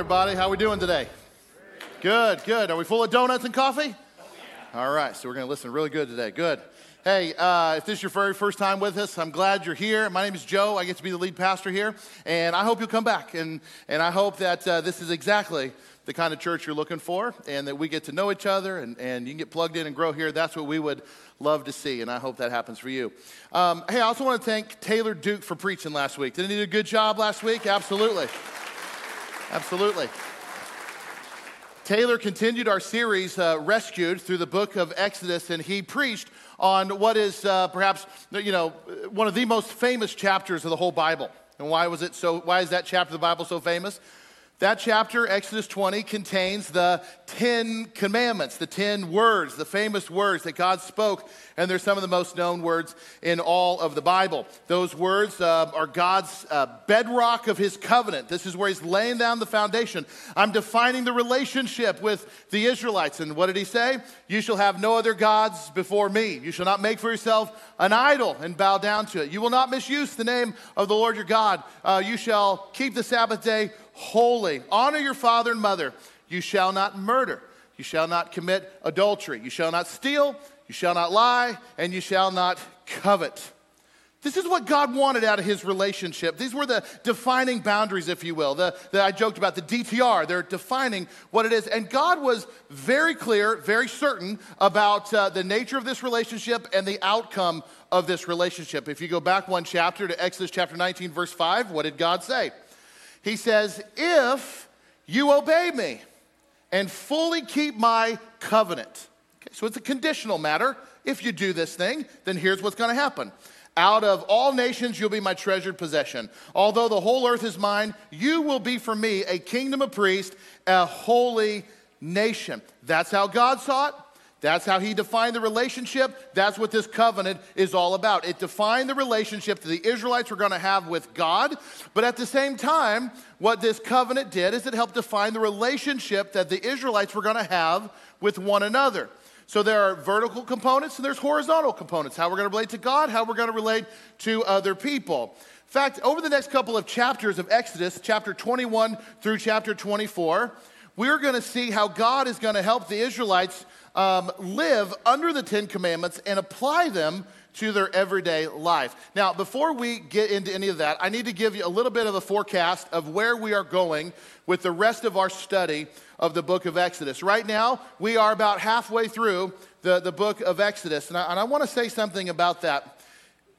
everybody. How are we doing today? Good, good. Are we full of donuts and coffee? All right, so we're going to listen really good today. Good. Hey, uh, if this is your very first time with us, I'm glad you're here. My name is Joe. I get to be the lead pastor here, and I hope you'll come back. And, and I hope that uh, this is exactly the kind of church you're looking for, and that we get to know each other, and, and you can get plugged in and grow here. That's what we would love to see, and I hope that happens for you. Um, hey, I also want to thank Taylor Duke for preaching last week. Didn't he do a good job last week? Absolutely. Absolutely. Taylor continued our series, uh, Rescued, through the book of Exodus, and he preached on what is uh, perhaps, you know, one of the most famous chapters of the whole Bible. And why was it so, why is that chapter of the Bible so famous? That chapter, Exodus 20, contains the 10 commandments, the 10 words, the famous words that God spoke, and they're some of the most known words in all of the Bible. Those words uh, are God's uh, bedrock of his covenant. This is where he's laying down the foundation. I'm defining the relationship with the Israelites. And what did he say? You shall have no other gods before me. You shall not make for yourself an idol and bow down to it. You will not misuse the name of the Lord your God. Uh, you shall keep the Sabbath day holy. Honor your father and mother. You shall not murder. You shall not commit adultery. You shall not steal. You shall not lie. And you shall not covet. This is what God wanted out of his relationship. These were the defining boundaries, if you will. The, the, I joked about the DTR. They're defining what it is. And God was very clear, very certain about uh, the nature of this relationship and the outcome of this relationship. If you go back one chapter to Exodus chapter 19, verse 5, what did God say? He says, If you obey me and fully keep my covenant. Okay, so it's a conditional matter. If you do this thing, then here's what's going to happen. Out of all nations, you'll be my treasured possession. Although the whole earth is mine, you will be for me a kingdom of priests, a holy nation. That's how God saw it. That's how he defined the relationship. That's what this covenant is all about. It defined the relationship that the Israelites were going to have with God, but at the same time, what this covenant did is it helped define the relationship that the Israelites were going to have with one another. So there are vertical components and there's horizontal components. How we're going to relate to God, how we're going to relate to other people. In fact, over the next couple of chapters of Exodus, chapter 21 through chapter 24, we're going to see how God is going to help the Israelites um, live under the Ten Commandments and apply them to their everyday life. Now, before we get into any of that, I need to give you a little bit of a forecast of where we are going with the rest of our study of the book of Exodus. Right now, we are about halfway through the, the book of Exodus, and I, and I want to say something about that.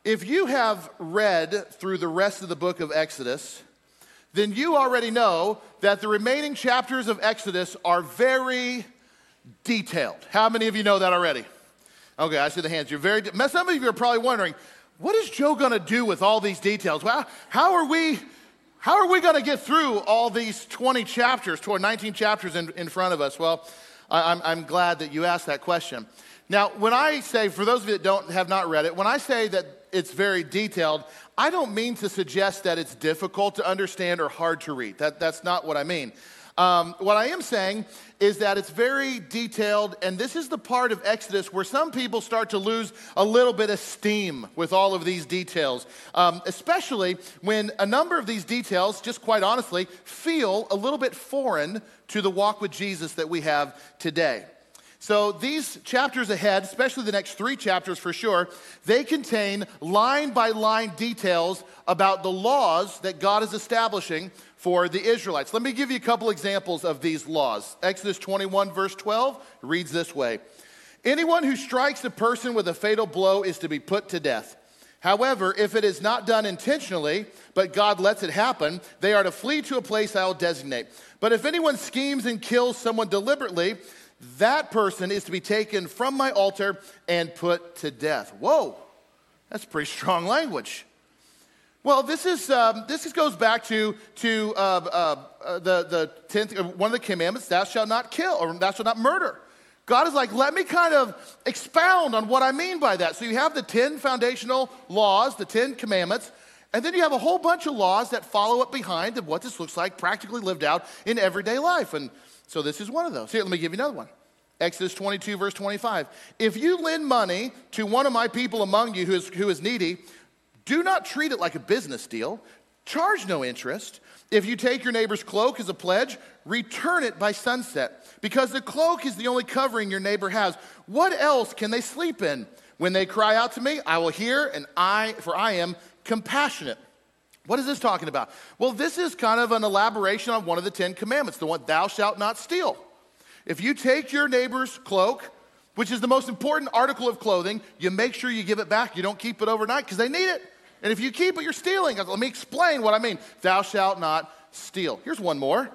If you have read through the rest of the book of Exodus, then you already know that the remaining chapters of Exodus are very detailed. How many of you know that already? Okay, I see the hands. You're very, some of you are probably wondering, what is Joe going to do with all these details? Well, how are we, how are we going to get through all these 20 chapters, 19 chapters in, in front of us? Well, I, I'm, I'm glad that you asked that question. Now, when I say, for those of you that don't have not read it, when I say that it's very detailed, I don't mean to suggest that it's difficult to understand or hard to read. That, that's not what I mean. Um, what I am saying is that it's very detailed, and this is the part of Exodus where some people start to lose a little bit of steam with all of these details, um, especially when a number of these details, just quite honestly, feel a little bit foreign to the walk with Jesus that we have today. So, these chapters ahead, especially the next three chapters for sure, they contain line by line details about the laws that God is establishing for the Israelites. Let me give you a couple examples of these laws. Exodus 21, verse 12 reads this way Anyone who strikes a person with a fatal blow is to be put to death. However, if it is not done intentionally, but God lets it happen, they are to flee to a place I will designate. But if anyone schemes and kills someone deliberately, that person is to be taken from my altar and put to death. Whoa, that's pretty strong language. Well, this, is, um, this is, goes back to, to uh, uh, uh, the, the tenth, uh, one of the commandments, thou shalt not kill, or thou shalt not murder. God is like, let me kind of expound on what I mean by that. So you have the 10 foundational laws, the 10 commandments, and then you have a whole bunch of laws that follow up behind of what this looks like practically lived out in everyday life. And so this is one of those. Here, let me give you another one. Exodus 22, verse 25. If you lend money to one of my people among you who is, who is needy, do not treat it like a business deal. Charge no interest. If you take your neighbor's cloak as a pledge, return it by sunset, because the cloak is the only covering your neighbor has. What else can they sleep in? When they cry out to me, I will hear, and I, for I am compassionate. What is this talking about? Well, this is kind of an elaboration on one of the Ten Commandments, the one, thou shalt not steal. If you take your neighbor's cloak, which is the most important article of clothing, you make sure you give it back. You don't keep it overnight because they need it. And if you keep it, you're stealing. Let me explain what I mean. Thou shalt not steal. Here's one more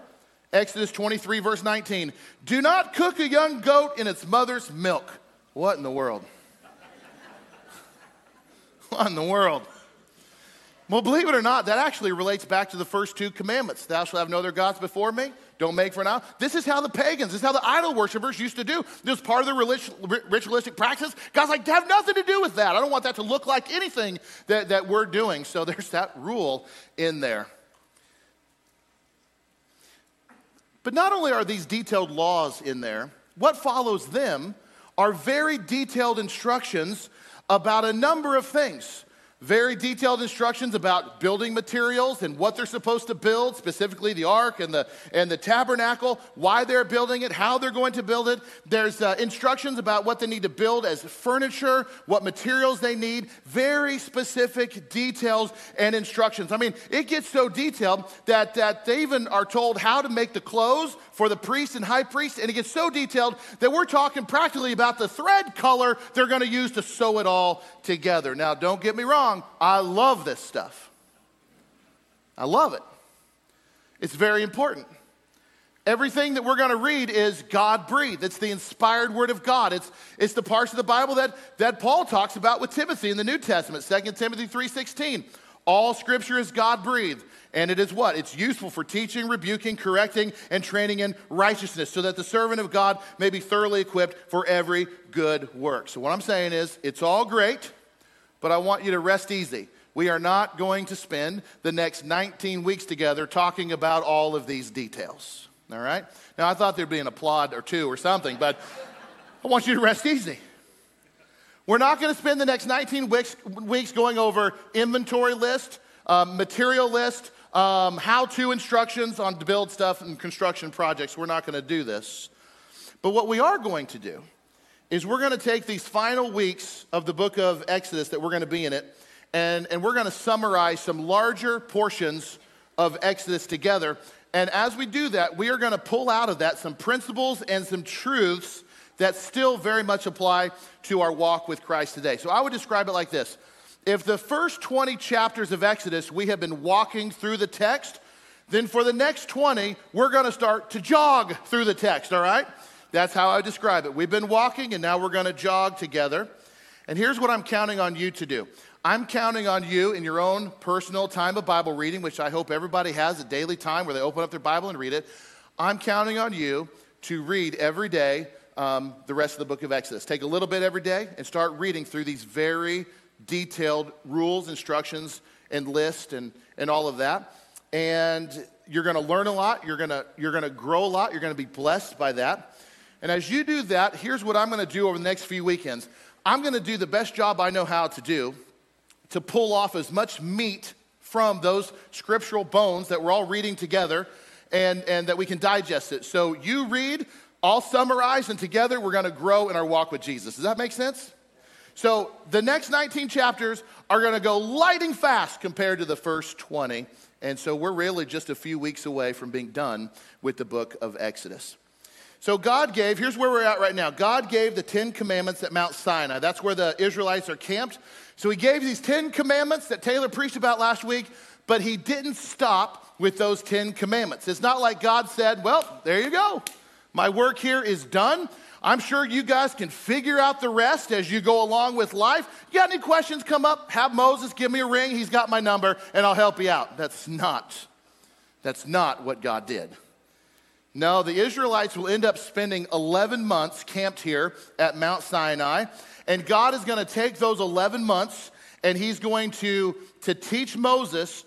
Exodus 23, verse 19. Do not cook a young goat in its mother's milk. What in the world? what in the world? Well, believe it or not, that actually relates back to the first two commandments. Thou shalt have no other gods before me. Don't make for now. This is how the pagans, this is how the idol worshippers used to do. This part of the ritualistic practice. God's like, have nothing to do with that. I don't want that to look like anything that, that we're doing. So there's that rule in there. But not only are these detailed laws in there, what follows them are very detailed instructions about a number of things very detailed instructions about building materials and what they're supposed to build, specifically the ark and the, and the tabernacle, why they're building it, how they're going to build it. There's uh, instructions about what they need to build as furniture, what materials they need, very specific details and instructions. I mean, it gets so detailed that, that they even are told how to make the clothes for the priest and high priest, and it gets so detailed that we're talking practically about the thread color they're going to use to sew it all together. Now, don't get me wrong I love this stuff. I love it. It's very important. Everything that we're going to read is God breathed. It's the inspired word of God. It's, it's the parts of the Bible that, that Paul talks about with Timothy in the New Testament, 2 Timothy 3.16. All scripture is God breathed. And it is what? It's useful for teaching, rebuking, correcting, and training in righteousness, so that the servant of God may be thoroughly equipped for every good work. So, what I'm saying is, it's all great but I want you to rest easy. We are not going to spend the next 19 weeks together talking about all of these details. All right? Now, I thought there'd be an applaud or two or something, but I want you to rest easy. We're not going to spend the next 19 weeks, weeks going over inventory list, um, material list, um, how to instructions on to build stuff and construction projects. We're not going to do this. But what we are going to do is we're going to take these final weeks of the book of Exodus that we're going to be in it, and, and we're going to summarize some larger portions of Exodus together. And as we do that, we are going to pull out of that some principles and some truths that still very much apply to our walk with Christ today. So I would describe it like this If the first 20 chapters of Exodus we have been walking through the text, then for the next 20, we're going to start to jog through the text, all right? That's how I describe it. We've been walking and now we're going to jog together. And here's what I'm counting on you to do I'm counting on you in your own personal time of Bible reading, which I hope everybody has a daily time where they open up their Bible and read it. I'm counting on you to read every day um, the rest of the book of Exodus. Take a little bit every day and start reading through these very detailed rules, instructions, and list and, and all of that. And you're going to learn a lot. You're going to you're going to grow a lot. You're going to be blessed by that. And as you do that, here's what I'm going to do over the next few weekends. I'm going to do the best job I know how to do to pull off as much meat from those scriptural bones that we're all reading together and, and that we can digest it. So you read, I'll summarize, and together we're going to grow in our walk with Jesus. Does that make sense? So the next 19 chapters are going to go lighting fast compared to the first 20. And so we're really just a few weeks away from being done with the book of Exodus. So God gave, here's where we're at right now. God gave the Ten Commandments at Mount Sinai. That's where the Israelites are camped. So he gave these Ten Commandments that Taylor preached about last week, but he didn't stop with those Ten Commandments. It's not like God said, well, there you go. My work here is done. I'm sure you guys can figure out the rest as you go along with life. You got any questions come up? Have Moses give me a ring. He's got my number and I'll help you out. That's not that's not what God did. No, the Israelites will end up spending 11 months camped here at Mount Sinai. And God is going to take those 11 months and he's going to, to teach Moses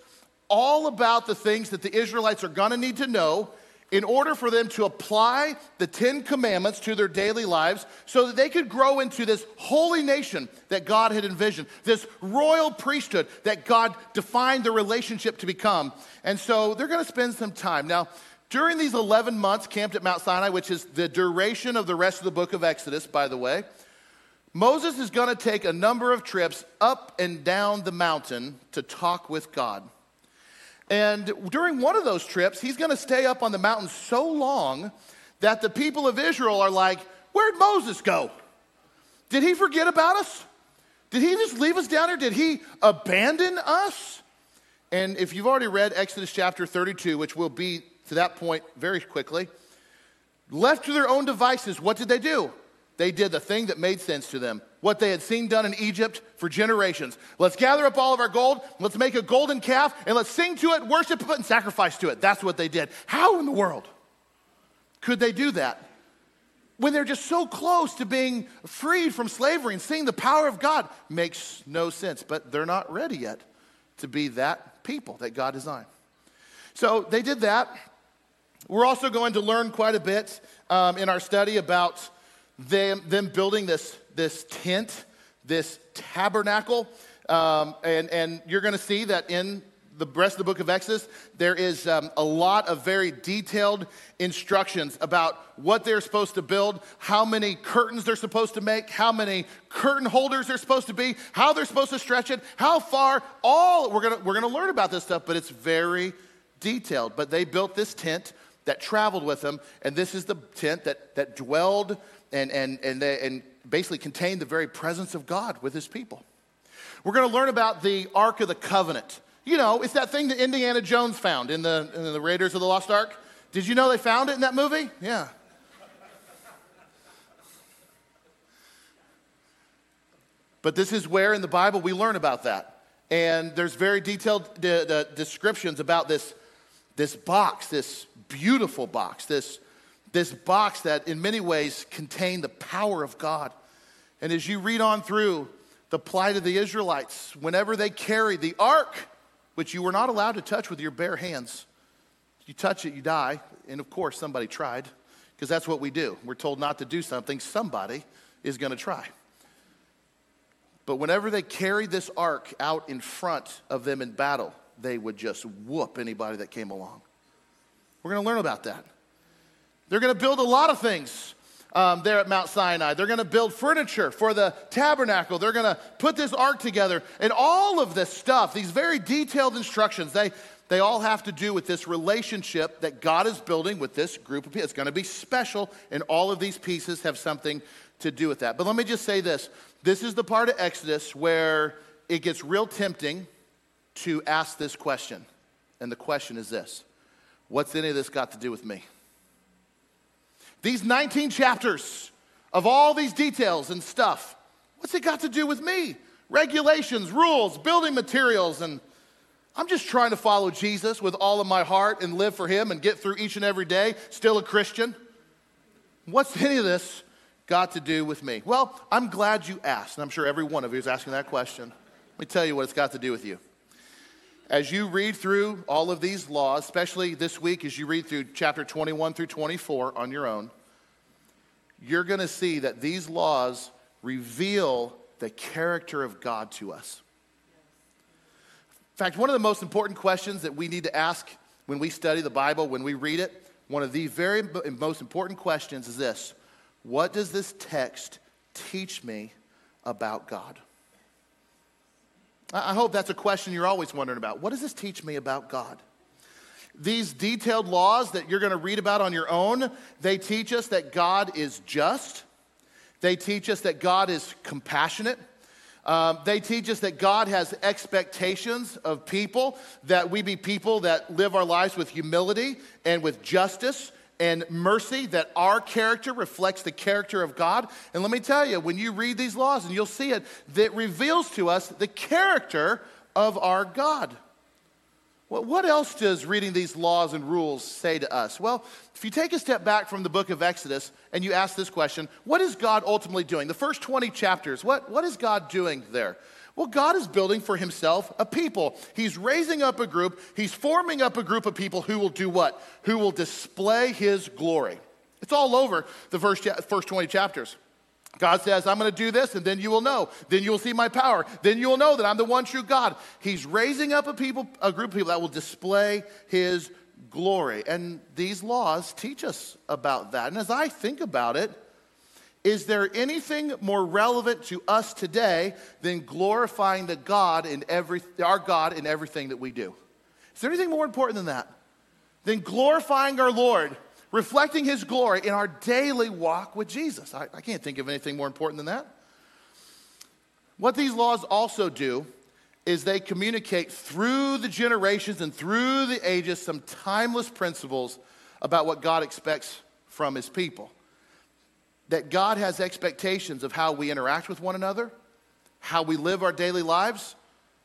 all about the things that the Israelites are going to need to know in order for them to apply the Ten Commandments to their daily lives so that they could grow into this holy nation that God had envisioned, this royal priesthood that God defined the relationship to become. And so they're going to spend some time. Now, During these 11 months camped at Mount Sinai, which is the duration of the rest of the book of Exodus, by the way, Moses is going to take a number of trips up and down the mountain to talk with God. And during one of those trips, he's going to stay up on the mountain so long that the people of Israel are like, Where'd Moses go? Did he forget about us? Did he just leave us down here? Did he abandon us? And if you've already read Exodus chapter 32, which will be to that point very quickly, left to their own devices, what did they do? They did the thing that made sense to them, what they had seen done in Egypt for generations. Let's gather up all of our gold, let's make a golden calf, and let's sing to it, worship it, and sacrifice to it. That's what they did. How in the world could they do that? When they're just so close to being freed from slavery and seeing the power of God makes no sense, but they're not ready yet to be that people that God designed. So they did that. We're also going to learn quite a bit um, in our study about them, them building this, this tent, this tabernacle. Um, and, and you're going to see that in the rest of the book of Exodus, there is um, a lot of very detailed instructions about what they're supposed to build, how many curtains they're supposed to make, how many curtain holders they're supposed to be, how they're supposed to stretch it, how far, all, we're gonna, we're gonna learn about this stuff, but it's very detailed. But they built this tent that traveled with them, and this is the tent that, that dwelled and, and, and, they, and basically contained the very presence of God with his people. We're going to learn about the Ark of the Covenant. You know, it's that thing that Indiana Jones found in the, in the Raiders of the Lost Ark. Did you know they found it in that movie? Yeah. But this is where in the Bible we learn about that. And there's very detailed de- de- descriptions about this, this box, this beautiful box, this, this box that in many ways contained the power of God. And as you read on through the plight of the Israelites, whenever they carried the ark, which you were not allowed to touch with your bare hands, you touch it, you die. And of course, somebody tried, because that's what we do. We're told not to do something, somebody is going to try. But whenever they carried this ark out in front of them in battle, they would just whoop anybody that came along. We're going to learn about that. They're going to build a lot of things um, there at Mount Sinai. They're going to build furniture for the tabernacle. They're going to put this ark together. And all of this stuff, these very detailed instructions, they, they all have to do with this relationship that God is building with this group of people. It's going to be special, and all of these pieces have something to do with that. But let me just say this this is the part of Exodus where it gets real tempting to ask this question. And the question is this What's any of this got to do with me? These 19 chapters of all these details and stuff, what's it got to do with me? Regulations, rules, building materials, and I'm just trying to follow Jesus with all of my heart and live for Him and get through each and every day, still a Christian. What's any of this got to do with me? Well, I'm glad you asked, and I'm sure every one of you is asking that question. Let me tell you what it's got to do with you. As you read through all of these laws, especially this week as you read through chapter 21 through 24 on your own, you're going to see that these laws reveal the character of God to us. In fact, one of the most important questions that we need to ask when we study the Bible, when we read it, one of the very most important questions is this what does this text teach me about God? I hope that's a question you're always wondering about. What does this teach me about God? These detailed laws that you're going to read about on your own, they teach us that God is just. They teach us that God is compassionate. Um, they teach us that God has expectations of people, that we be people that live our lives with humility and with justice and mercy, that our character reflects the character of God. And let me tell you, when you read these laws, and you'll see it, that reveals to us the character of our God. Well, what else does reading these laws and rules say to us? Well, if you take a step back from the book of Exodus and you ask this question, what is God ultimately doing? The first 20 chapters, what, what is God doing there? Well, God is building for himself a people. He's raising up a group, he's forming up a group of people who will do what? Who will display his glory. It's all over the first, first 20 chapters. God says, I'm going to do this, and then you will know. Then you will see my power. Then you will know that I'm the one true God. He's raising up a people, a group of people that will display his glory. And these laws teach us about that. And as I think about it, is there anything more relevant to us today than glorifying the God in every, our God in everything that we do? Is there anything more important than that? Than glorifying our Lord, reflecting His glory in our daily walk with Jesus? I, I can't think of anything more important than that. What these laws also do is they communicate through the generations and through the ages some timeless principles about what God expects from His people that God has expectations of how we interact with one another, how we live our daily lives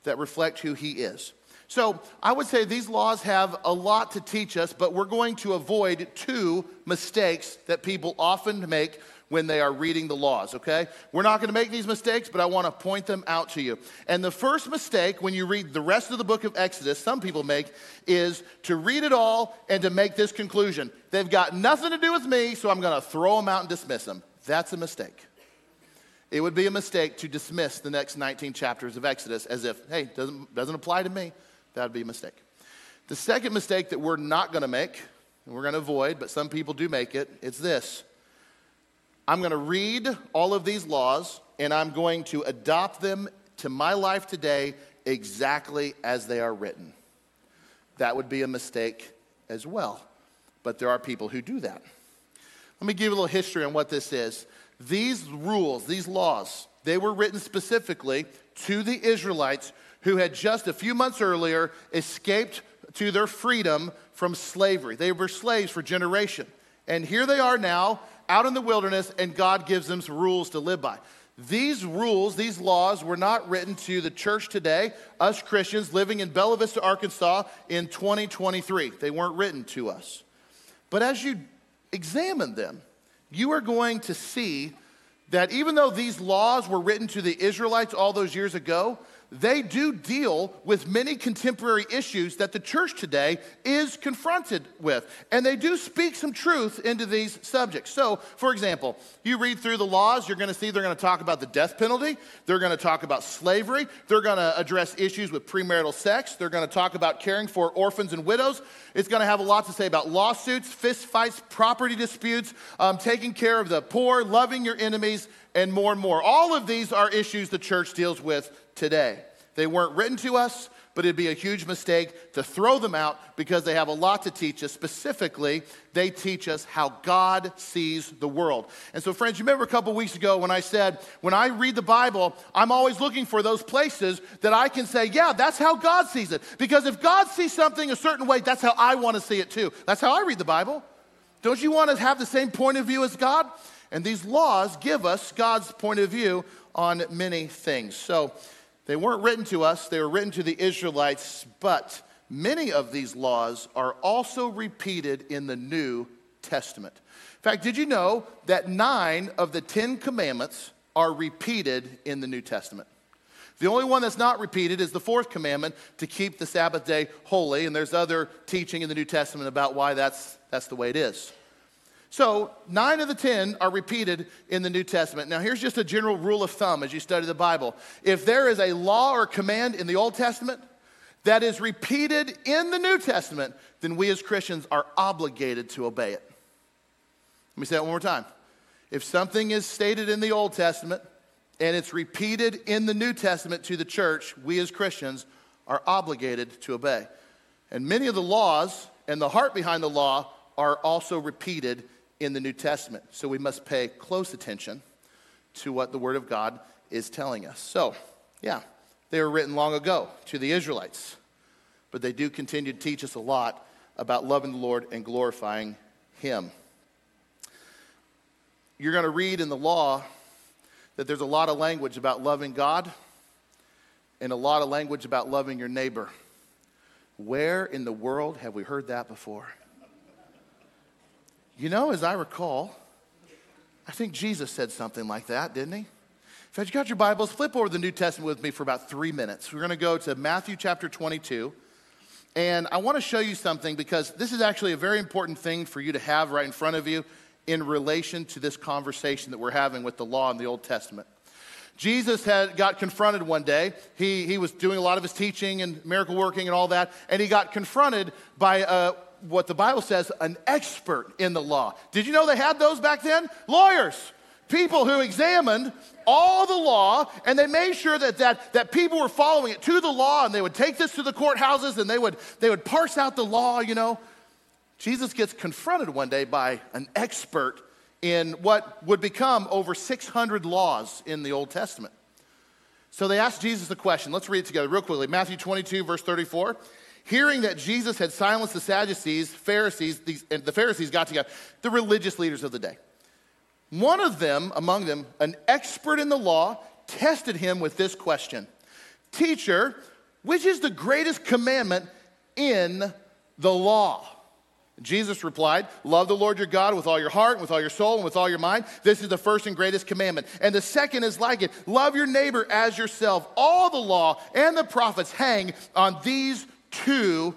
that reflect who He is. So I would say these laws have a lot to teach us, but we're going to avoid two mistakes that people often make when they are reading the laws, okay? We're not going to make these mistakes, but I want to point them out to you. And the first mistake when you read the rest of the book of Exodus, some people make, is to read it all and to make this conclusion. They've got nothing to do with me, so I'm going to throw them out and dismiss them. That's a mistake. It would be a mistake to dismiss the next 19 chapters of Exodus as if, hey, doesn't, doesn't apply to me. That would be a mistake. The second mistake that we're not going to make, and we're going to avoid, but some people do make it, it's this I'm going to read all of these laws and I'm going to adopt them to my life today exactly as they are written. That would be a mistake as well. But there are people who do that. Let me give you a little history on what this is. These rules, these laws, they were written specifically to the Israelites who had just a few months earlier escaped to their freedom from slavery. They were slaves for generation. And here they are now out in the wilderness, and God gives them some rules to live by. These rules, these laws were not written to the church today, us Christians living in Bella Vista, Arkansas in 2023. They weren't written to us. But as you examine them, you are going to see that even though these laws were written to the Israelites all those years ago, they do deal with many contemporary issues that the church today is confronted with. And they do speak some truth into these subjects. So, for example, you read through the laws, you're going to see they're going to talk about the death penalty, they're going to talk about slavery, they're going to address issues with premarital sex, they're going to talk about caring for orphans and widows. It's going to have a lot to say about lawsuits, fist fights, property disputes, um, taking care of the poor, loving your enemies, and more and more. All of these are issues the church deals with today. They weren't written to us, but it'd be a huge mistake to throw them out because they have a lot to teach us. Specifically, they teach us how God sees the world. And so, friends, you remember a couple weeks ago when I said, when I read the Bible, I'm always looking for those places that I can say, yeah, that's how God sees it. Because if God sees something a certain way, that's how I want to see it too. That's how I read the Bible. Don't you want to have the same point of view as God? And these laws give us God's point of view on many things. So, they weren't written to us, they were written to the Israelites, but many of these laws are also repeated in the New Testament. In fact, did you know that nine of the Ten Commandments are repeated in the New Testament? The only one that's not repeated is the fourth commandment to keep the Sabbath day holy, and there's other teaching in the New Testament about why that's, that's the way it is. So, nine of the ten are repeated in the New Testament. Now, here's just a general rule of thumb as you study the Bible. If there is a law or command in the Old Testament that is repeated in the New Testament, then we as Christians are obligated to obey it. Let me say that one more time. If something is stated in the Old Testament and it's repeated in the New Testament to the church, we as Christians are obligated to obey. And many of the laws and the heart behind the law are also repeated in the New Testament. So we must pay close attention to what the Word of God is telling us. So, yeah, they were written long ago to the Israelites, but they do continue to teach us a lot about loving the Lord and glorifying Him. You're going to read in the law that there's a lot of language about loving God and a lot of language about loving your neighbor. Where in the world have we heard that before? You know, as I recall, I think Jesus said something like that, didn't he? If you've got your Bibles, flip over the New Testament with me for about three minutes. We're going to go to Matthew chapter 22. And I want to show you something because this is actually a very important thing for you to have right in front of you in relation to this conversation that we're having with the law in the Old Testament. Jesus had got confronted one day. He, he was doing a lot of his teaching and miracle working and all that, and he got confronted by a, what the Bible says, an expert in the law. Did you know they had those back then? Lawyers, people who examined all the law and they made sure that, that, that people were following it to the law and they would take this to the courthouses and they would, they would parse out the law, you know. Jesus gets confronted one day by an expert in what would become over 600 laws in the Old Testament. So they asked Jesus a question. Let's read it together real quickly. Matthew 22, verse 34. Hearing that Jesus had silenced the Sadducees, Pharisees, these, and the Pharisees got together, the religious leaders of the day. One of them, among them, an expert in the law, tested him with this question Teacher, which is the greatest commandment in the law? Jesus replied, Love the Lord your God with all your heart, with all your soul, and with all your mind. This is the first and greatest commandment. And the second is like it love your neighbor as yourself. All the law and the prophets hang on these two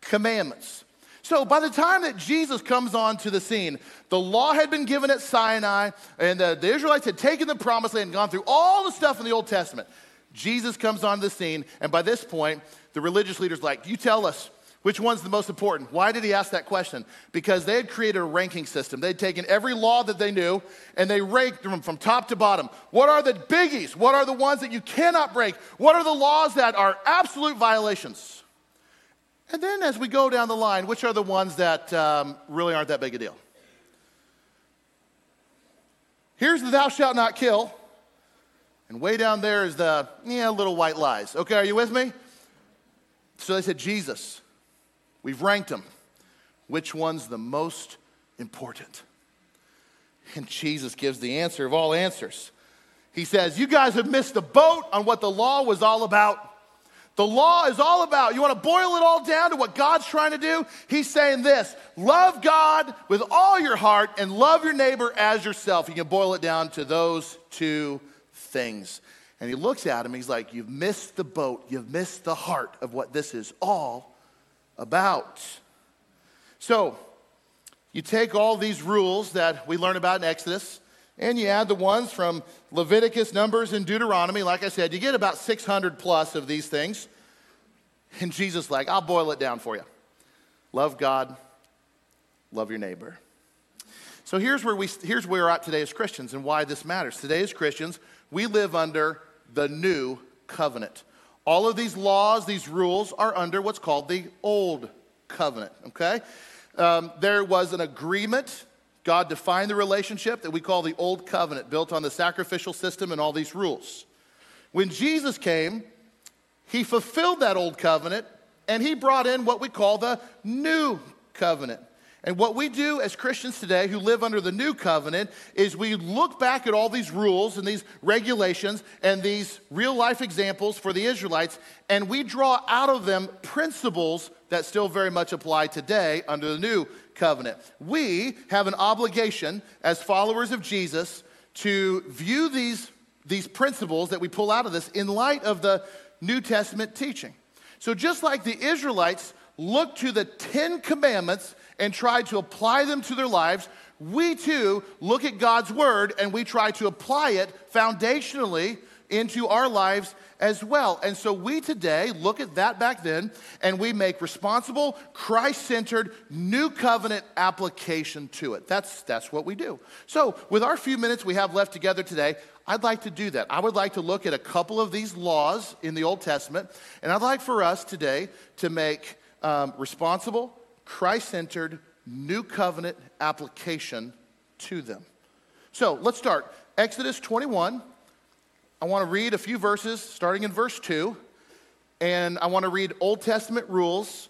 commandments. So by the time that Jesus comes onto the scene, the law had been given at Sinai, and the, the Israelites had taken the promised land and gone through all the stuff in the Old Testament. Jesus comes onto the scene, and by this point, the religious leaders like, You tell us, which one's the most important? Why did he ask that question? Because they had created a ranking system. They'd taken every law that they knew and they ranked them from top to bottom. What are the biggies? What are the ones that you cannot break? What are the laws that are absolute violations? And then as we go down the line, which are the ones that um, really aren't that big a deal? Here's the thou shalt not kill. And way down there is the, yeah, little white lies. Okay, are you with me? So they said, Jesus. We've ranked them. Which one's the most important? And Jesus gives the answer of all answers. He says, You guys have missed the boat on what the law was all about. The law is all about, you want to boil it all down to what God's trying to do? He's saying this love God with all your heart and love your neighbor as yourself. You can boil it down to those two things. And he looks at him, he's like, You've missed the boat, you've missed the heart of what this is all about. So, you take all these rules that we learn about in Exodus, and you add the ones from Leviticus, Numbers, and Deuteronomy. Like I said, you get about 600 plus of these things. And Jesus, like, I'll boil it down for you. Love God, love your neighbor. So here's where, we, here's where we're at today as Christians and why this matters. Today, as Christians, we live under the new covenant. All of these laws, these rules are under what's called the Old Covenant, okay? Um, there was an agreement. God defined the relationship that we call the Old Covenant, built on the sacrificial system and all these rules. When Jesus came, he fulfilled that Old Covenant and he brought in what we call the New Covenant. And what we do as Christians today who live under the new covenant is we look back at all these rules and these regulations and these real life examples for the Israelites, and we draw out of them principles that still very much apply today under the new covenant. We have an obligation as followers of Jesus to view these, these principles that we pull out of this in light of the New Testament teaching. So, just like the Israelites looked to the Ten Commandments and try to apply them to their lives, we too look at God's word and we try to apply it foundationally into our lives as well. And so we today look at that back then and we make responsible, Christ centered, new covenant application to it. That's, that's what we do. So, with our few minutes we have left together today, I'd like to do that. I would like to look at a couple of these laws in the Old Testament, and I'd like for us today to make um, responsible, Christ centered, new covenant application to them. So let's start. Exodus 21. I want to read a few verses starting in verse 2, and I want to read Old Testament rules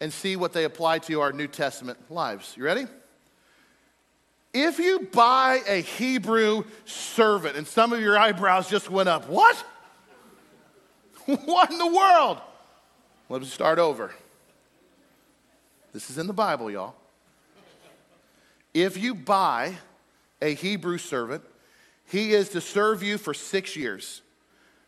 and see what they apply to our New Testament lives. You ready? If you buy a Hebrew servant, and some of your eyebrows just went up, what? what in the world? Let's start over. This is in the Bible, y'all. If you buy a Hebrew servant, he is to serve you for six years.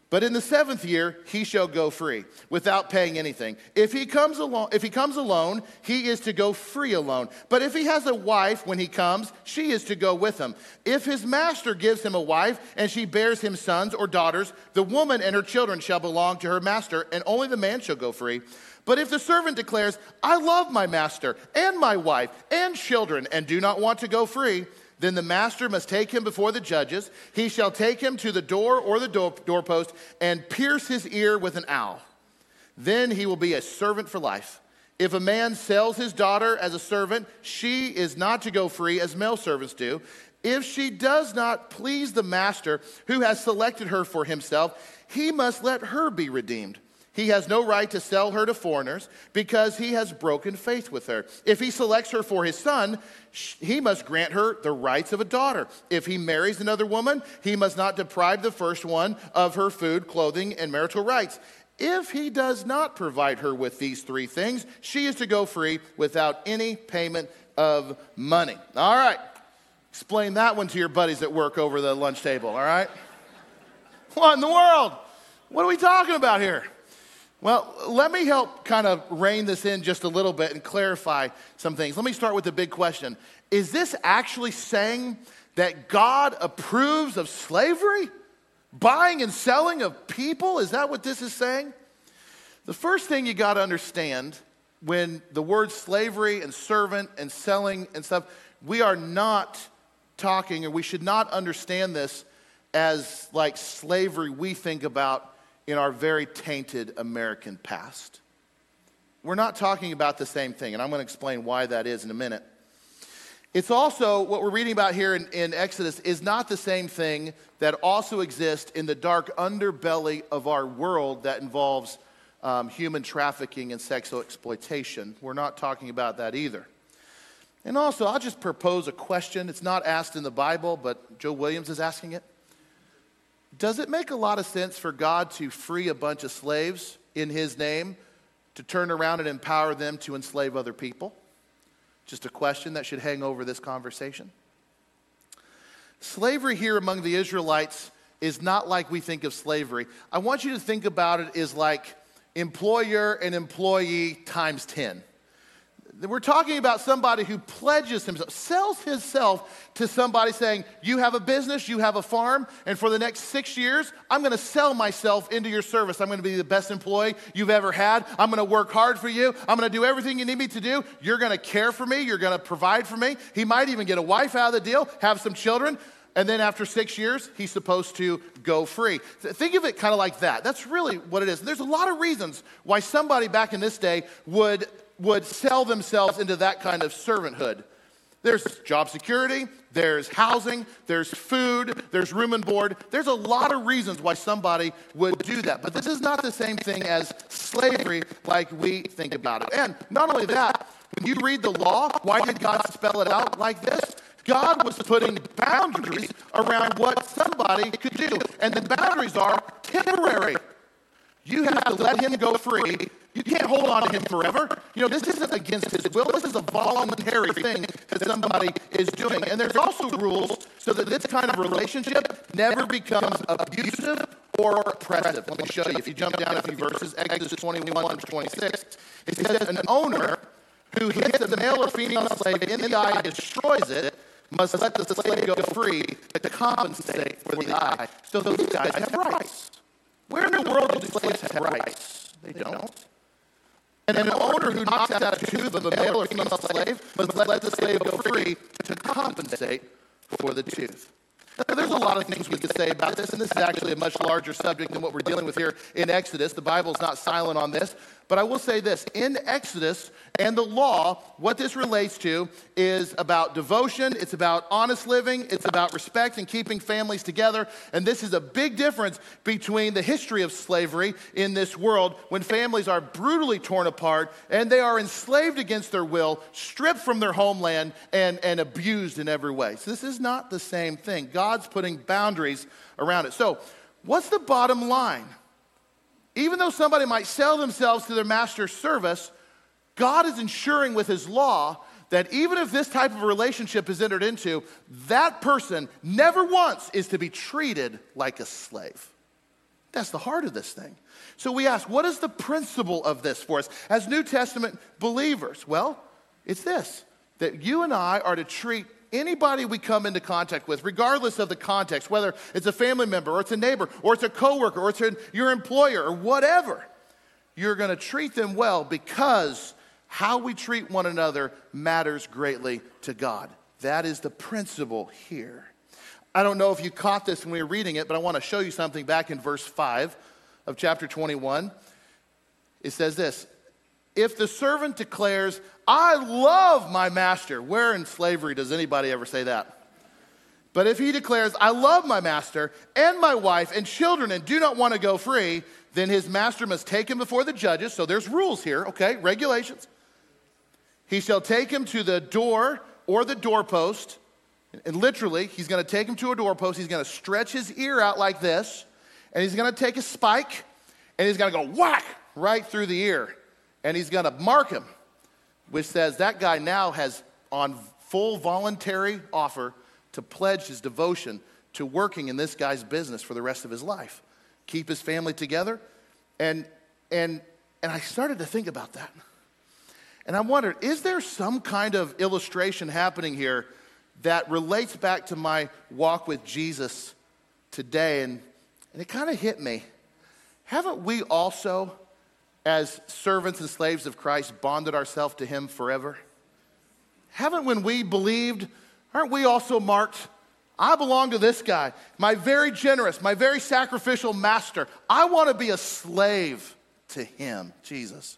But in the seventh year, he shall go free without paying anything. If he comes alone, if he comes alone, he is to go free alone. But if he has a wife when he comes, she is to go with him. If his master gives him a wife and she bears him sons or daughters, the woman and her children shall belong to her master, and only the man shall go free. But if the servant declares, I love my master and my wife and children, and do not want to go free, then the master must take him before the judges. He shall take him to the door or the door, doorpost and pierce his ear with an awl. Then he will be a servant for life. If a man sells his daughter as a servant, she is not to go free as male servants do. If she does not please the master who has selected her for himself, he must let her be redeemed. He has no right to sell her to foreigners because he has broken faith with her. If he selects her for his son, he must grant her the rights of a daughter. If he marries another woman, he must not deprive the first one of her food, clothing, and marital rights. If he does not provide her with these three things, she is to go free without any payment of money. All right. Explain that one to your buddies at work over the lunch table, all right? What in the world? What are we talking about here? Well, let me help kind of rein this in just a little bit and clarify some things. Let me start with the big question Is this actually saying that God approves of slavery? Buying and selling of people? Is that what this is saying? The first thing you got to understand when the word slavery and servant and selling and stuff, we are not talking, or we should not understand this as like slavery we think about in our very tainted American past. We're not talking about the same thing, and I'm going to explain why that is in a minute. It's also what we're reading about here in, in, Exodus is not the same thing that also exists in the dark underbelly of our world that involves um, human trafficking and sexual exploitation. We're not talking about that either. And also, I'll just propose a question. It's not asked in the Bible, but Joe Williams is asking it. Does it make a lot of sense for God to free a bunch of slaves in His name to turn around and empower them to enslave other people? Just a question that should hang over this conversation. Slavery here among the Israelites is not like we think of slavery. I want you to think about it as like employer and employee times 10. We're talking about somebody who pledges himself, sells himself to somebody saying, You have a business, you have a farm, and for the next six years, I'm to sell myself into your service. I'm to be the best employee you've ever had. I'm to work hard for you. I'm to do everything you need me to do. You're to care for me. You're to provide for me. He might even get a wife out of the deal, have some children. And then after six years, he's supposed to go free. Think of it kind of like that. That's really what it is. And there's a lot of reasons why somebody back in this day would would sell themselves into that kind of servanthood. There's job security, there's housing, there's food, there's room and board. There's a lot of reasons why somebody would do that. But this is not the same thing as slavery like we think about it. And not only that, when you read the law, why did God spell it out like this? God was putting boundaries around what somebody could do. And the boundaries are temporary. You have to let him go free you can't hold on to him forever. You know, this isn't against his will. This is a voluntary thing that somebody is doing. And there's also rules so that this kind of relationship never becomes abusive or oppressive. Let me show you. If you jump down a few verses, Exodus 21 to 26, it says, An owner who hits a male or female slave in the eye and destroys it must let the slave go free to compensate for the eye. So those guys have rights. Where in the world do slaves have rights? They don't. And an owner who knocks out a tooth of a male or female slave must let the slave go free to compensate for the tooth. Now, there's a lot of things we could say about this, and this is actually a much larger subject than what we're dealing with here in Exodus. The Bible's not silent on this, but I will say this in Exodus and the law, what this relates to is about devotion, it's about honest living, it's about respect and keeping families together. And this is a big difference between the history of slavery in this world when families are brutally torn apart and they are enslaved against their will, stripped from their homeland, and, and abused in every way. So this is not the same thing. God's putting boundaries around it. So, what's the bottom line? Even though somebody might sell themselves to their master's service, God is ensuring with his law that even if this type of relationship is entered into, that person never once is to be treated like a slave. That's the heart of this thing. So we ask, what is the principle of this for us as New Testament believers? Well, it's this that you and I are to treat anybody we come into contact with, regardless of the context, whether it's a family member or it's a neighbor or it's a coworker or it's your employer or whatever, you're going to treat them well because how we treat one another matters greatly to God. That is the principle here. I don't know if you caught this when we were reading it, but I want to show you something back in verse 5 of chapter 21. It says this If the servant declares, I love my master, where in slavery does anybody ever say that? But if he declares, I love my master and my wife and children and do not want to go free, then his master must take him before the judges. So there's rules here, okay, regulations. He shall take him to the door or the doorpost. And literally, he's going to take him to a doorpost. He's going to stretch his ear out like this. And he's going to take a spike and he's going to go whack right through the ear. And he's going to mark him, which says that guy now has on full voluntary offer to pledge his devotion to working in this guy's business for the rest of his life, keep his family together. And, and, and I started to think about that. And I wondered, is there some kind of illustration happening here that relates back to my walk with Jesus today? And, and it kind of hit me. Haven't we also, as servants and slaves of Christ, bonded ourselves to Him forever? Haven't when we believed, aren't we also marked? I belong to this guy, my very generous, my very sacrificial master. I want to be a slave to him, Jesus.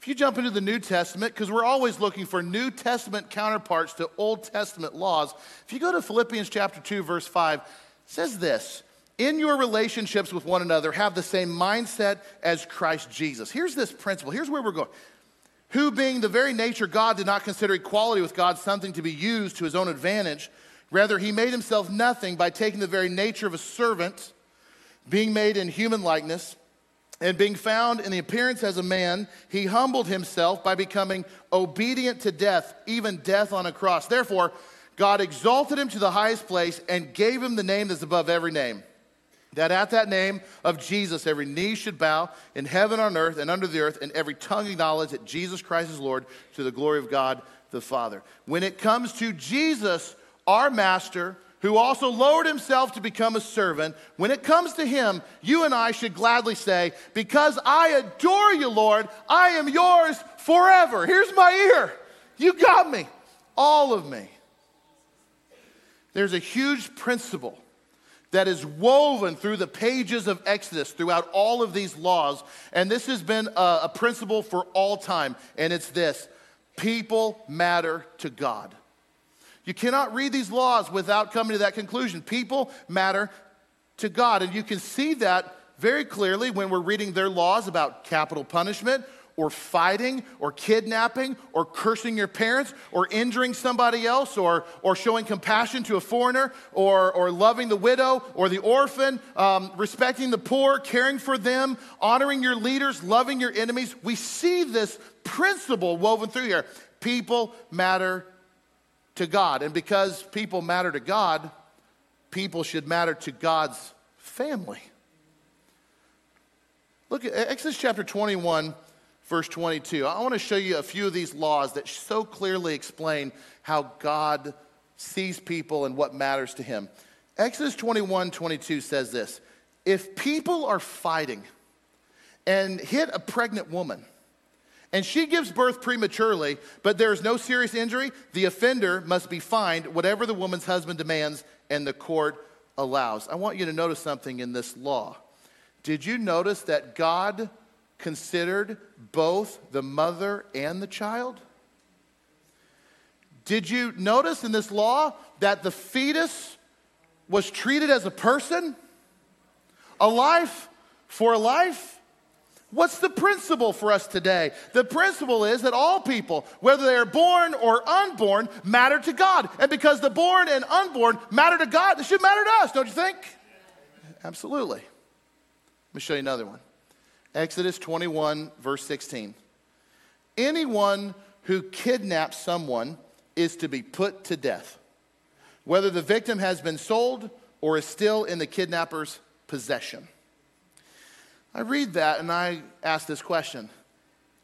If you jump into the New Testament, because we're always looking for New Testament counterparts to Old Testament laws, if you go to Philippians chapter 2, verse 5, says this in your relationships with one another, have the same mindset as Christ Jesus. Here's this principle. Here's where we're going. Who, being the very nature God, did not consider equality with God something to be used to his own advantage. Rather, he made himself nothing by taking the very nature of a servant, being made in human likeness and being found in the appearance as a man, he humbled himself by becoming obedient to death, even death on a cross. Therefore, God exalted him to the highest place and gave him the name that's above every name. That at that name of Jesus, every knee should bow in heaven, on earth, and under the earth, and every tongue acknowledge that Jesus Christ is Lord to the glory of God the Father. When it comes to Jesus, our master, who also lowered himself to become a servant, when it comes to him, you and I should gladly say, Because I adore you, Lord, I am yours forever. Here's my ear. You got me, all of me. There's a huge principle that is woven through the pages of Exodus throughout all of these laws. And this has been a, a principle for all time. And it's this people matter to God. You cannot read these laws without coming to that conclusion. People matter to God. And you can see that very clearly when we're reading their laws about capital punishment or fighting or kidnapping or cursing your parents or injuring somebody else or, or showing compassion to a foreigner or, or loving the widow or the orphan, um, respecting the poor, caring for them, honoring your leaders, loving your enemies. We see this principle woven through here. People matter to God. And because people matter to God, people should matter to God's family. Look at Exodus chapter 21, verse 22. I want to show you a few of these laws that so clearly explain how God sees people and what matters to him. Exodus 21, 22 says this If people are fighting and hit a pregnant woman, and she gives birth prematurely, but there is no serious injury, the offender must be fined whatever the woman's husband demands and the court allows. I want you to notice something in this law. Did you notice that God considered both the mother and the child? Did you notice in this law that the fetus was treated as a person? A life for a life? What's the principle for us today? The principle is that all people, whether they are born or unborn, matter to God. And because the born and unborn matter to God, it should matter to us, don't you think? Absolutely. Let me show you another one Exodus 21, verse 16. Anyone who kidnaps someone is to be put to death, whether the victim has been sold or is still in the kidnapper's possession. I read that and I ask this question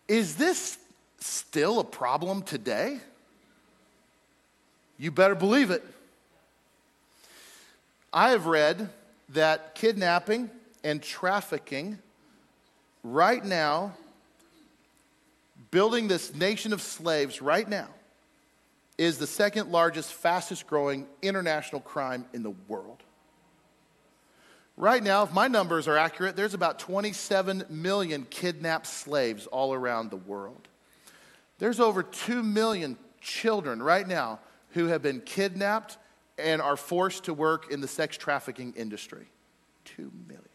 Is this still a problem today? You better believe it. I have read that kidnapping and trafficking right now, building this nation of slaves right now, is the second largest, fastest growing international crime in the world. Right now, if my numbers are accurate, there's about 27 million kidnapped slaves all around the world. There's over 2 million children right now who have been kidnapped and are forced to work in the sex trafficking industry. 2 million.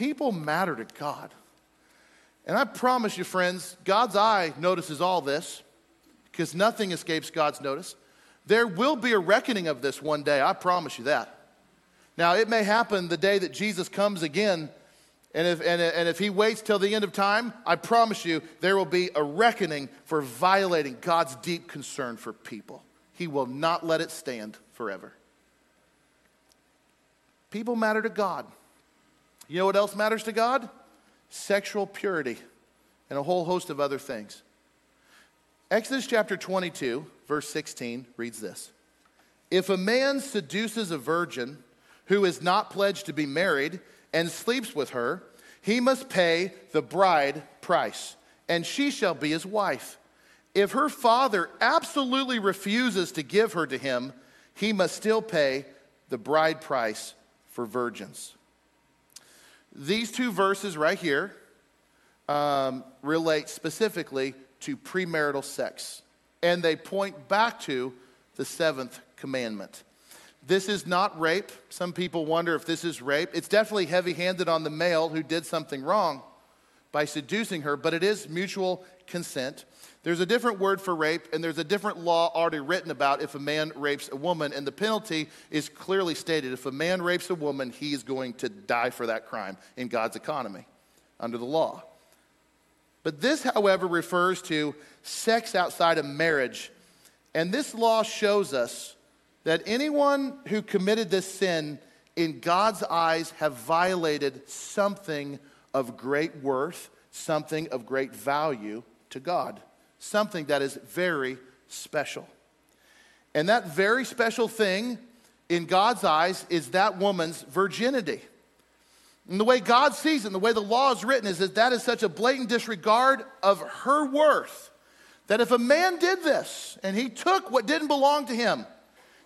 People matter to God. And I promise you, friends, God's eye notices all this because nothing escapes God's notice. There will be a reckoning of this one day, I promise you that. Now, it may happen the day that Jesus comes again, and if, and, and if he waits till the end of time, I promise you there will be a reckoning for violating God's deep concern for people. He will not let it stand forever. People matter to God. You know what else matters to God? Sexual purity and a whole host of other things. Exodus chapter 22, verse 16 reads this If a man seduces a virgin who is not pledged to be married and sleeps with her, he must pay the bride price, and she shall be his wife. If her father absolutely refuses to give her to him, he must still pay the bride price for virgins. These two verses right here um, relate specifically to premarital sex, and they point back to the seventh commandment. This is not rape. Some people wonder if this is rape. It's definitely heavy handed on the male who did something wrong by seducing her, but it is mutual consent. There's a different word for rape, and there's a different law already written about if a man rapes a woman, and the penalty is clearly stated. If a man rapes a woman, he is going to die for that crime in God's economy under the law. But this, however, refers to sex outside of marriage. And this law shows us that anyone who committed this sin in God's eyes have violated something of great worth, something of great value to God, something that is very special. And that very special thing in God's eyes is that woman's virginity. And the way God sees it, and the way the law is written, is that that is such a blatant disregard of her worth that if a man did this and he took what didn't belong to him,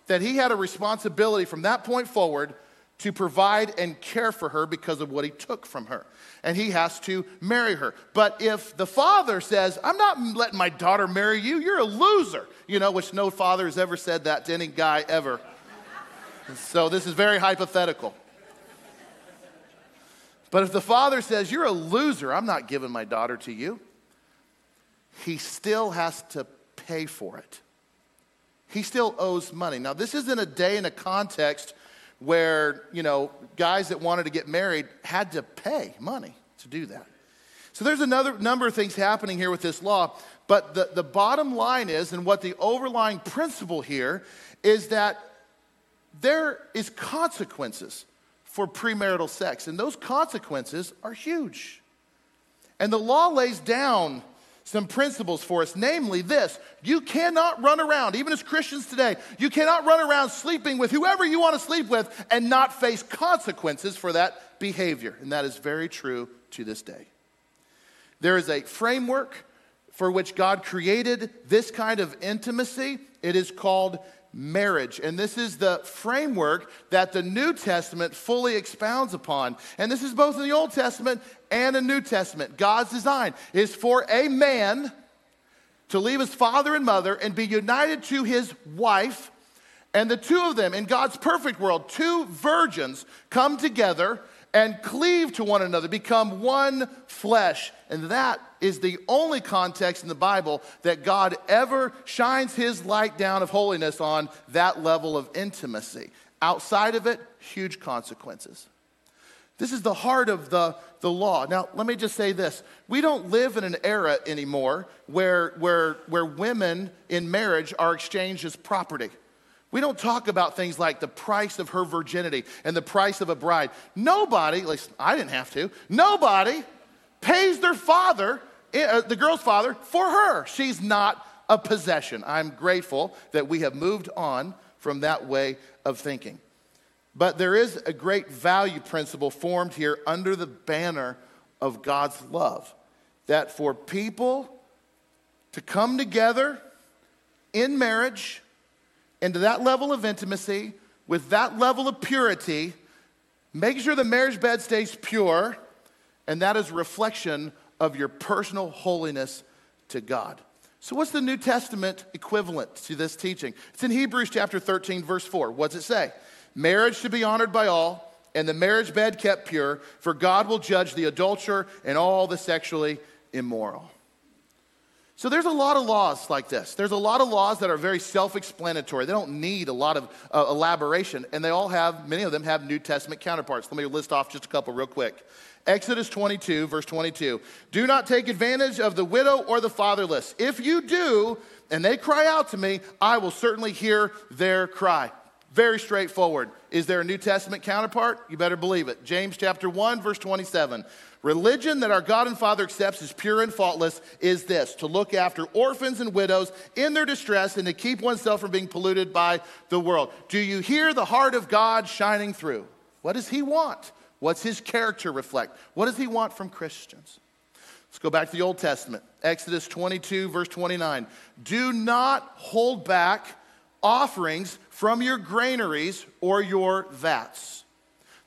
that he had a responsibility from that point forward to provide and care for her because of what he took from her. And he has to marry her. But if the father says, I'm not letting my daughter marry you, you're a loser, you know, which no father has ever said that to any guy ever. so this is very hypothetical. But if the father says, You're a loser, I'm not giving my daughter to you, he still has to pay for it. He still owes money. Now, this isn't a day in a context where, you know, guys that wanted to get married had to pay money to do that. So there's another number of things happening here with this law. But the, the bottom line is, and what the overlying principle here is that there is consequences for premarital sex. And those consequences are huge. And the law lays down some principles for us, namely this you cannot run around, even as Christians today, you cannot run around sleeping with whoever you want to sleep with and not face consequences for that behavior. And that is very true to this day. There is a framework for which God created this kind of intimacy. It is called marriage. And this is the framework that the New Testament fully expounds upon. And this is both in the Old Testament and the New Testament. God's design is for a man to leave his father and mother and be united to his wife. And the two of them, in God's perfect world, two virgins come together and cleave to one another, become one flesh. And that is the only context in the Bible that God ever shines his light down of holiness on that level of intimacy. Outside of it, huge consequences. This is the heart of the, the law. Now, let me just say this. We don't live in an era anymore where, where, where women in marriage are exchanged as property. We don't talk about things like the price of her virginity and the price of a bride. Nobody, at least I didn't have to, nobody pays their father, uh, the girl's father, for her. She's not a possession. I'm grateful that we have moved on from that way of thinking. But there is a great value principle formed here under the banner of God's love that for people to come together in marriage and to that level of intimacy with that level of purity, make sure the marriage bed stays pure, and that is reflection of your personal holiness to God. So, what's the New Testament equivalent to this teaching? It's in Hebrews chapter 13, verse 4. What does it say? Marriage should be honored by all, and the marriage bed kept pure, for God will judge the adulterer and all the sexually immoral. So there's a lot of laws like this. There's a lot of laws that are very self-explanatory. They don't need a lot of uh, elaboration, and they all have, many of them have New Testament counterparts. Let me list off just a couple real quick. Exodus 22, verse 22. Do not take advantage of the widow or the fatherless. If you do, and they cry out to me, I will certainly hear their cry. Very straightforward. Is there a New Testament counterpart? You better believe it. James chapter 1, verse 27. Religion that our God and Father accepts as pure and faultless is this to look after orphans and widows in their distress and to keep oneself from being polluted by the world. Do you hear the heart of God shining through? What does He want? What's His character reflect? What does He want from Christians? Let's go back to the Old Testament. Exodus 22, verse 29. Do not hold back offerings from your granaries or your vats.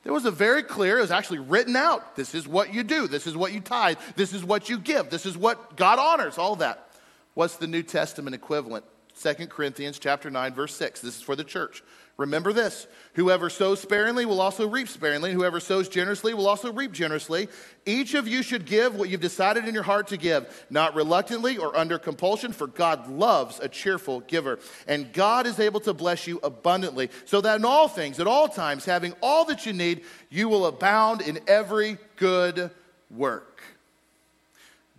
There was a very clear, it was actually written out. This is what you do. This is what you tithe. This is what you give. This is what God honors, all that. What's the New Testament equivalent? 2 Corinthians chapter 9, verse 6. This is for the church. Remember this whoever sows sparingly will also reap sparingly, whoever sows generously will also reap generously. Each of you should give what you've decided in your heart to give, not reluctantly or under compulsion, for God loves a cheerful giver. And God is able to bless you abundantly, so that in all things, at all times, having all that you need, you will abound in every good work.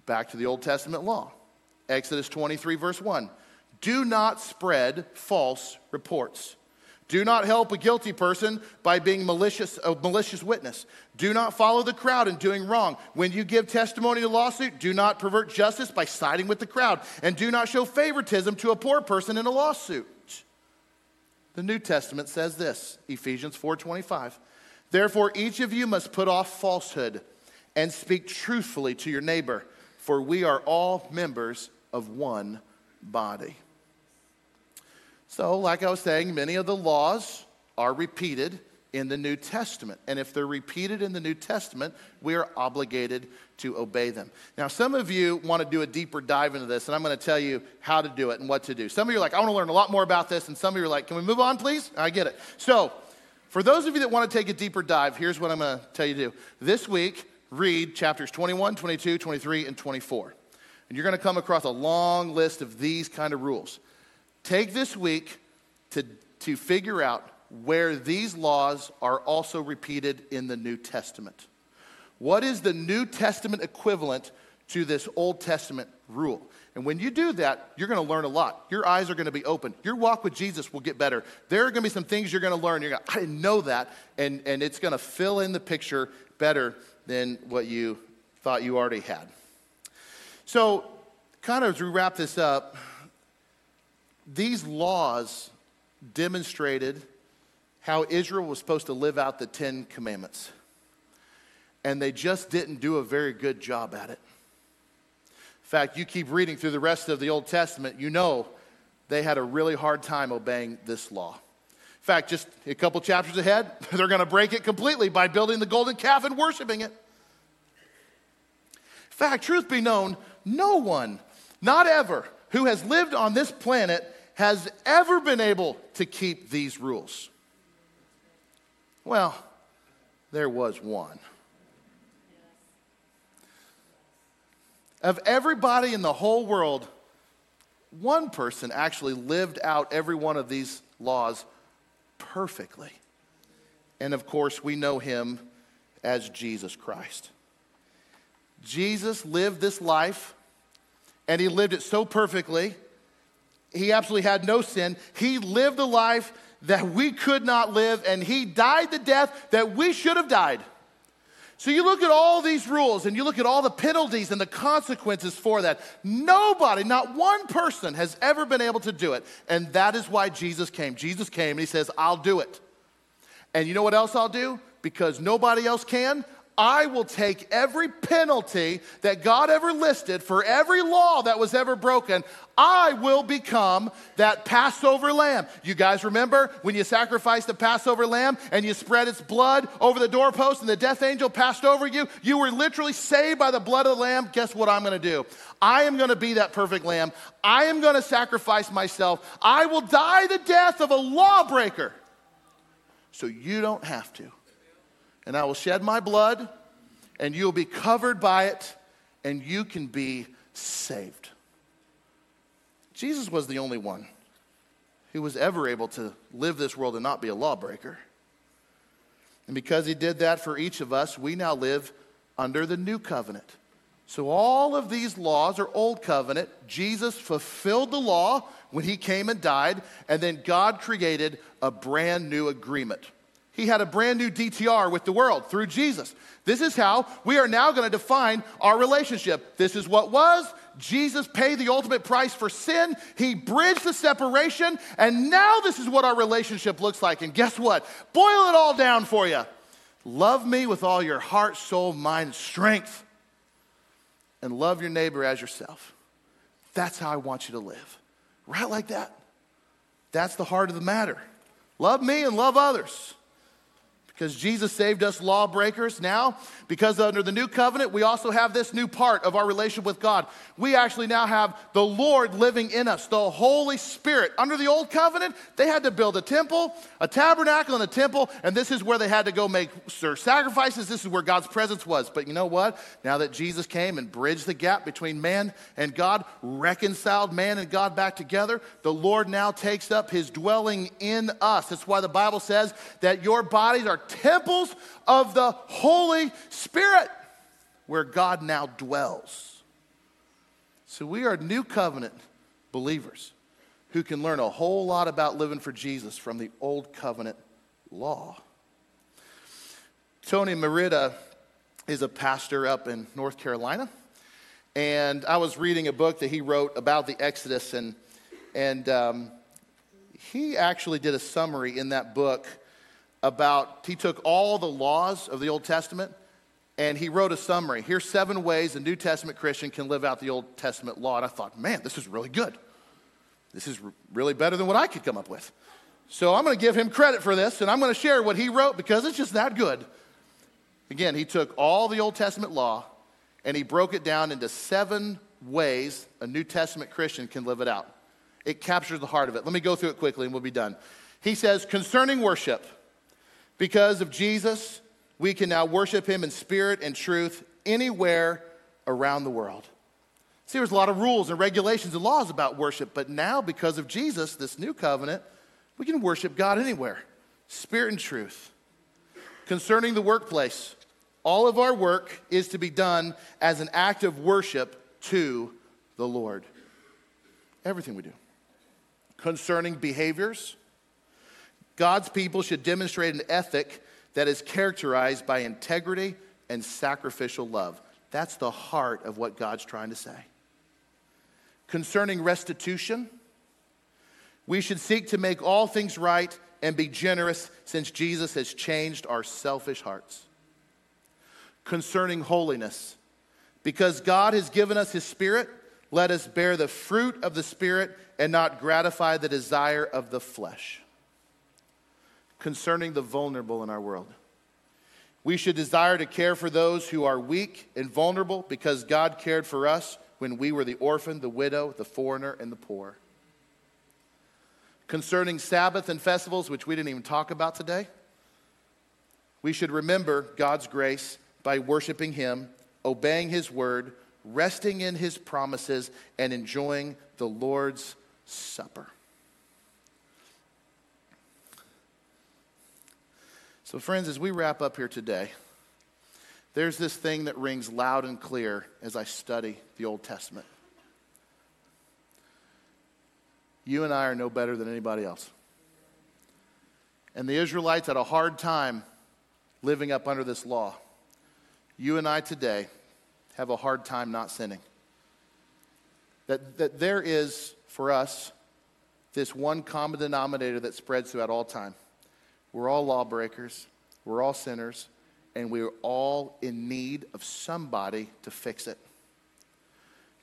Back to the Old Testament law Exodus 23, verse 1. Do not spread false reports. Do not help a guilty person by being malicious, a malicious witness. Do not follow the crowd in doing wrong. When you give testimony in a lawsuit, do not pervert justice by siding with the crowd. And do not show favoritism to a poor person in a lawsuit. The New Testament says this, Ephesians 4:25. Therefore each of you must put off falsehood and speak truthfully to your neighbor, for we are all members of one body. So, like I was saying, many of the laws are repeated in the New Testament. And if they're repeated in the New Testament, we are obligated to obey them. Now, some of you want to do a deeper dive into this, and I'm going to tell you how to do it and what to do. Some of you are like, I want to learn a lot more about this, and some of you are like, can we move on, please? I get it. So, for those of you that want to take a deeper dive, here's what I'm going to tell you to do. This week, read chapters 21, 22, 23, and 24. And you're going to come across a long list of these kind of rules. Take this week to, to figure out where these laws are also repeated in the New Testament. What is the New Testament equivalent to this Old Testament rule? And when you do that, you're going to learn a lot. Your eyes are going to be open. Your walk with Jesus will get better. There are going to be some things you're going to learn. You're going, I didn't know that. And, and it's going to fill in the picture better than what you thought you already had. So, kind of as we wrap this up, these laws demonstrated how Israel was supposed to live out the Ten Commandments. And they just didn't do a very good job at it. In fact, you keep reading through the rest of the Old Testament, you know they had a really hard time obeying this law. In fact, just a couple chapters ahead, they're going to break it completely by building the golden calf and worshiping it. In fact, truth be known, no one, not ever, who has lived on this planet has ever been able to keep these rules? Well, there was one. Of everybody in the whole world, one person actually lived out every one of these laws perfectly. And of course, we know him as Jesus Christ. Jesus lived this life, and he lived it so perfectly He absolutely had no sin. He lived a life that we could not live, and he died the death that we should have died. So you look at all these rules and you look at all the penalties and the consequences for that. Nobody, not one person has ever been able to do it. And that is why Jesus came. Jesus came and he says, I'll do it. And you know what else I'll do? Because nobody else can, I will take every penalty that God ever listed for every law that was ever broken. I will become that Passover lamb. You guys remember when you sacrificed the Passover lamb and you spread its blood over the doorpost and the death angel passed over you? You were literally saved by the blood of the lamb. Guess what I'm going to do? I am going to be that perfect lamb. I am going to sacrifice myself. I will die the death of a lawbreaker so you don't have to and I will shed my blood, and you'll be covered by it, and you can be saved. Jesus was the only one who was ever able to live this world and not be a lawbreaker. And because he did that for each of us, we now live under the new covenant. So all of these laws are old covenant. Jesus fulfilled the law when he came and died, and then God created a brand new agreement. He had a brand new DTR with the world through Jesus. This is how we are now going to define our relationship. This is what was. Jesus paid the ultimate price for sin. He bridged the separation. And now this is what our relationship looks like. And guess what? Boil it all down for you. Love me with all your heart, soul, mind, strength. And love your neighbor as yourself. That's how I want you to live. Right like that. That's the heart of the matter. Love me and love others because Jesus saved us lawbreakers. Now, because under the new covenant, we also have this new part of our relationship with God. We actually now have the Lord living in us, the Holy Spirit. Under the old covenant, they had to build a temple, a tabernacle, and a temple, and this is where they had to go make sacrifices. This is where God's presence was. But you know what? Now that Jesus came and bridged the gap between man and God, reconciled man and God back together, the Lord now takes up his dwelling in us. That's why the Bible says that your bodies are temples of the Holy Spirit where God now dwells. So we are new covenant believers who can learn a whole lot about living for Jesus from the old covenant law. Tony Merida is a pastor up in North Carolina. And I was reading a book that he wrote about the Exodus, and, and um, he actually did a summary in that book about, he took all the laws of the Old Testament and he wrote a summary. Here's seven ways a New Testament Christian can live out the Old Testament law. And I thought, man, this is really good. This is really better than what I could come up with. So I'm going to give him credit for this and I'm going to share what he wrote because it's just that good. Again, he took all the Old Testament law and he broke it down into seven ways a New Testament Christian can live it out. It captures the heart of it. Let me go through it quickly and we'll be done. He says, concerning worship, because of Jesus, we can now worship him in spirit and truth anywhere around the world. See, there's a lot of rules and regulations and laws about worship, but now, because of Jesus, this new covenant, we can worship God anywhere, spirit and truth. Concerning the workplace, all of our work is to be done as an act of worship to the Lord. Everything we do. Concerning behaviors, God's people should demonstrate an ethic that is characterized by integrity and sacrificial love. That's the heart of what God's trying to say. Concerning restitution, we should seek to make all things right and be generous since Jesus has changed our selfish hearts. Concerning holiness, because God has given us His Spirit, let us bear the fruit of the Spirit and not gratify the desire of the flesh concerning the vulnerable in our world. We should desire to care for those who are weak and vulnerable because God cared for us when we were the orphan, the widow, the foreigner, and the poor. Concerning Sabbath and festivals, which we didn't even talk about today, we should remember God's grace by worshiping Him, obeying His word, resting in His promises, and enjoying the Lord's Supper. So, friends, as we wrap up here today, there's this thing that rings loud and clear as I study the Old Testament. You and I are no better than anybody else. And the Israelites had a hard time living up under this law. You and I today have a hard time not sinning. That, that there is, for us, this one common denominator that spreads throughout all time. We're all lawbreakers, we're all sinners, and we're all in need of somebody to fix it.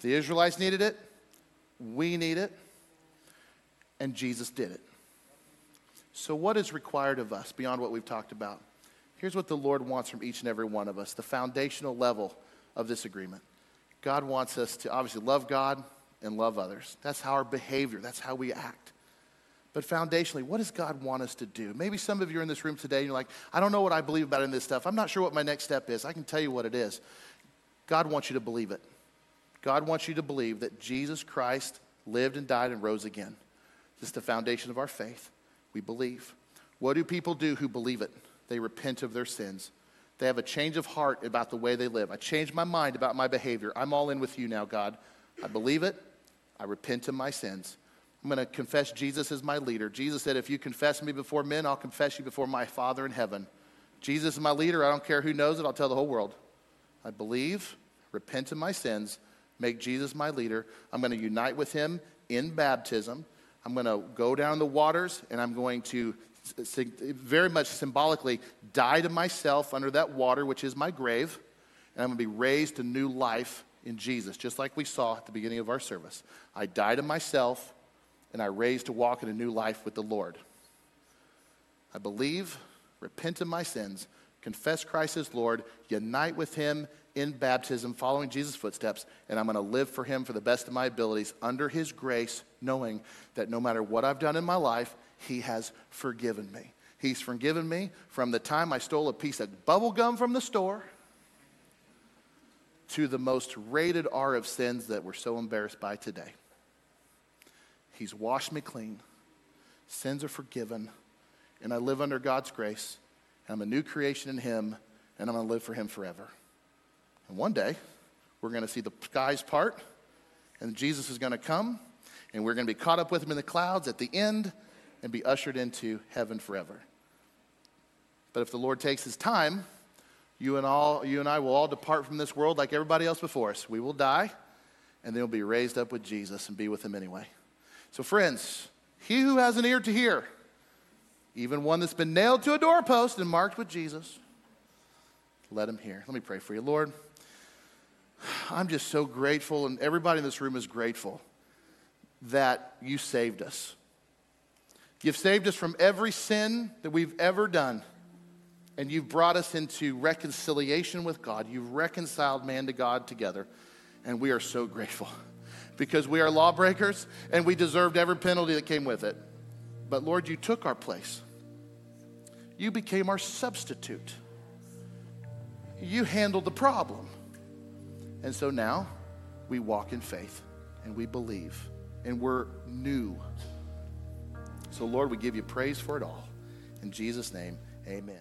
The Israelites needed it, we need it, and Jesus did it. So, what is required of us beyond what we've talked about? Here's what the Lord wants from each and every one of us the foundational level of this agreement. God wants us to obviously love God and love others. That's how our behavior, that's how we act. But foundationally, what does God want us to do? Maybe some of you are in this room today and you're like, I don't know what I believe about in this stuff. I'm not sure what my next step is. I can tell you what it is. God wants you to believe it. God wants you to believe that Jesus Christ lived and died and rose again. This is the foundation of our faith. We believe. What do people do who believe it? They repent of their sins. They have a change of heart about the way they live. I changed my mind about my behavior. I'm all in with you now, God. I believe it. I repent of my sins. I'm going to confess Jesus as my leader. Jesus said, If you confess me before men, I'll confess you before my Father in heaven. Jesus is my leader. I don't care who knows it, I'll tell the whole world. I believe, repent of my sins, make Jesus my leader. I'm going to unite with him in baptism. I'm going to go down the waters and I'm going to very much symbolically die to myself under that water, which is my grave, and I'm going to be raised to new life in Jesus, just like we saw at the beginning of our service. I die to myself and I raised to walk in a new life with the Lord. I believe, repent of my sins, confess Christ as Lord, unite with Him in baptism, following Jesus' footsteps, and I'm going to live for Him for the best of my abilities under His grace, knowing that no matter what I've done in my life, He has forgiven me. He's forgiven me from the time I stole a piece of bubble gum from the store to the most rated R of sins that we're so embarrassed by today. He's washed me clean, sins are forgiven, and I live under God's grace. I'm a new creation in Him, and I'm going to live for Him forever. And one day, we're going to see the skies part, and Jesus is going to come, and we're going to be caught up with him in the clouds at the end and be ushered into heaven forever. But if the Lord takes his time, you and, all, you and I will all depart from this world like everybody else before us. We will die, and then we'll be raised up with Jesus and be with him anyway. So, friends, he who has an ear to hear, even one that's been nailed to a doorpost and marked with Jesus, let him hear. Let me pray for you. Lord, I'm just so grateful, and everybody in this room is grateful that you saved us. You've saved us from every sin that we've ever done, and you've brought us into reconciliation with God. You've reconciled man to God together, and we are so grateful because we are lawbreakers and we deserved every penalty that came with it. But Lord, you took our place, you became our substitute, you handled the problem. And so now we walk in faith and we believe and we're new. So, Lord, we give you praise for it all. In Jesus' name, amen.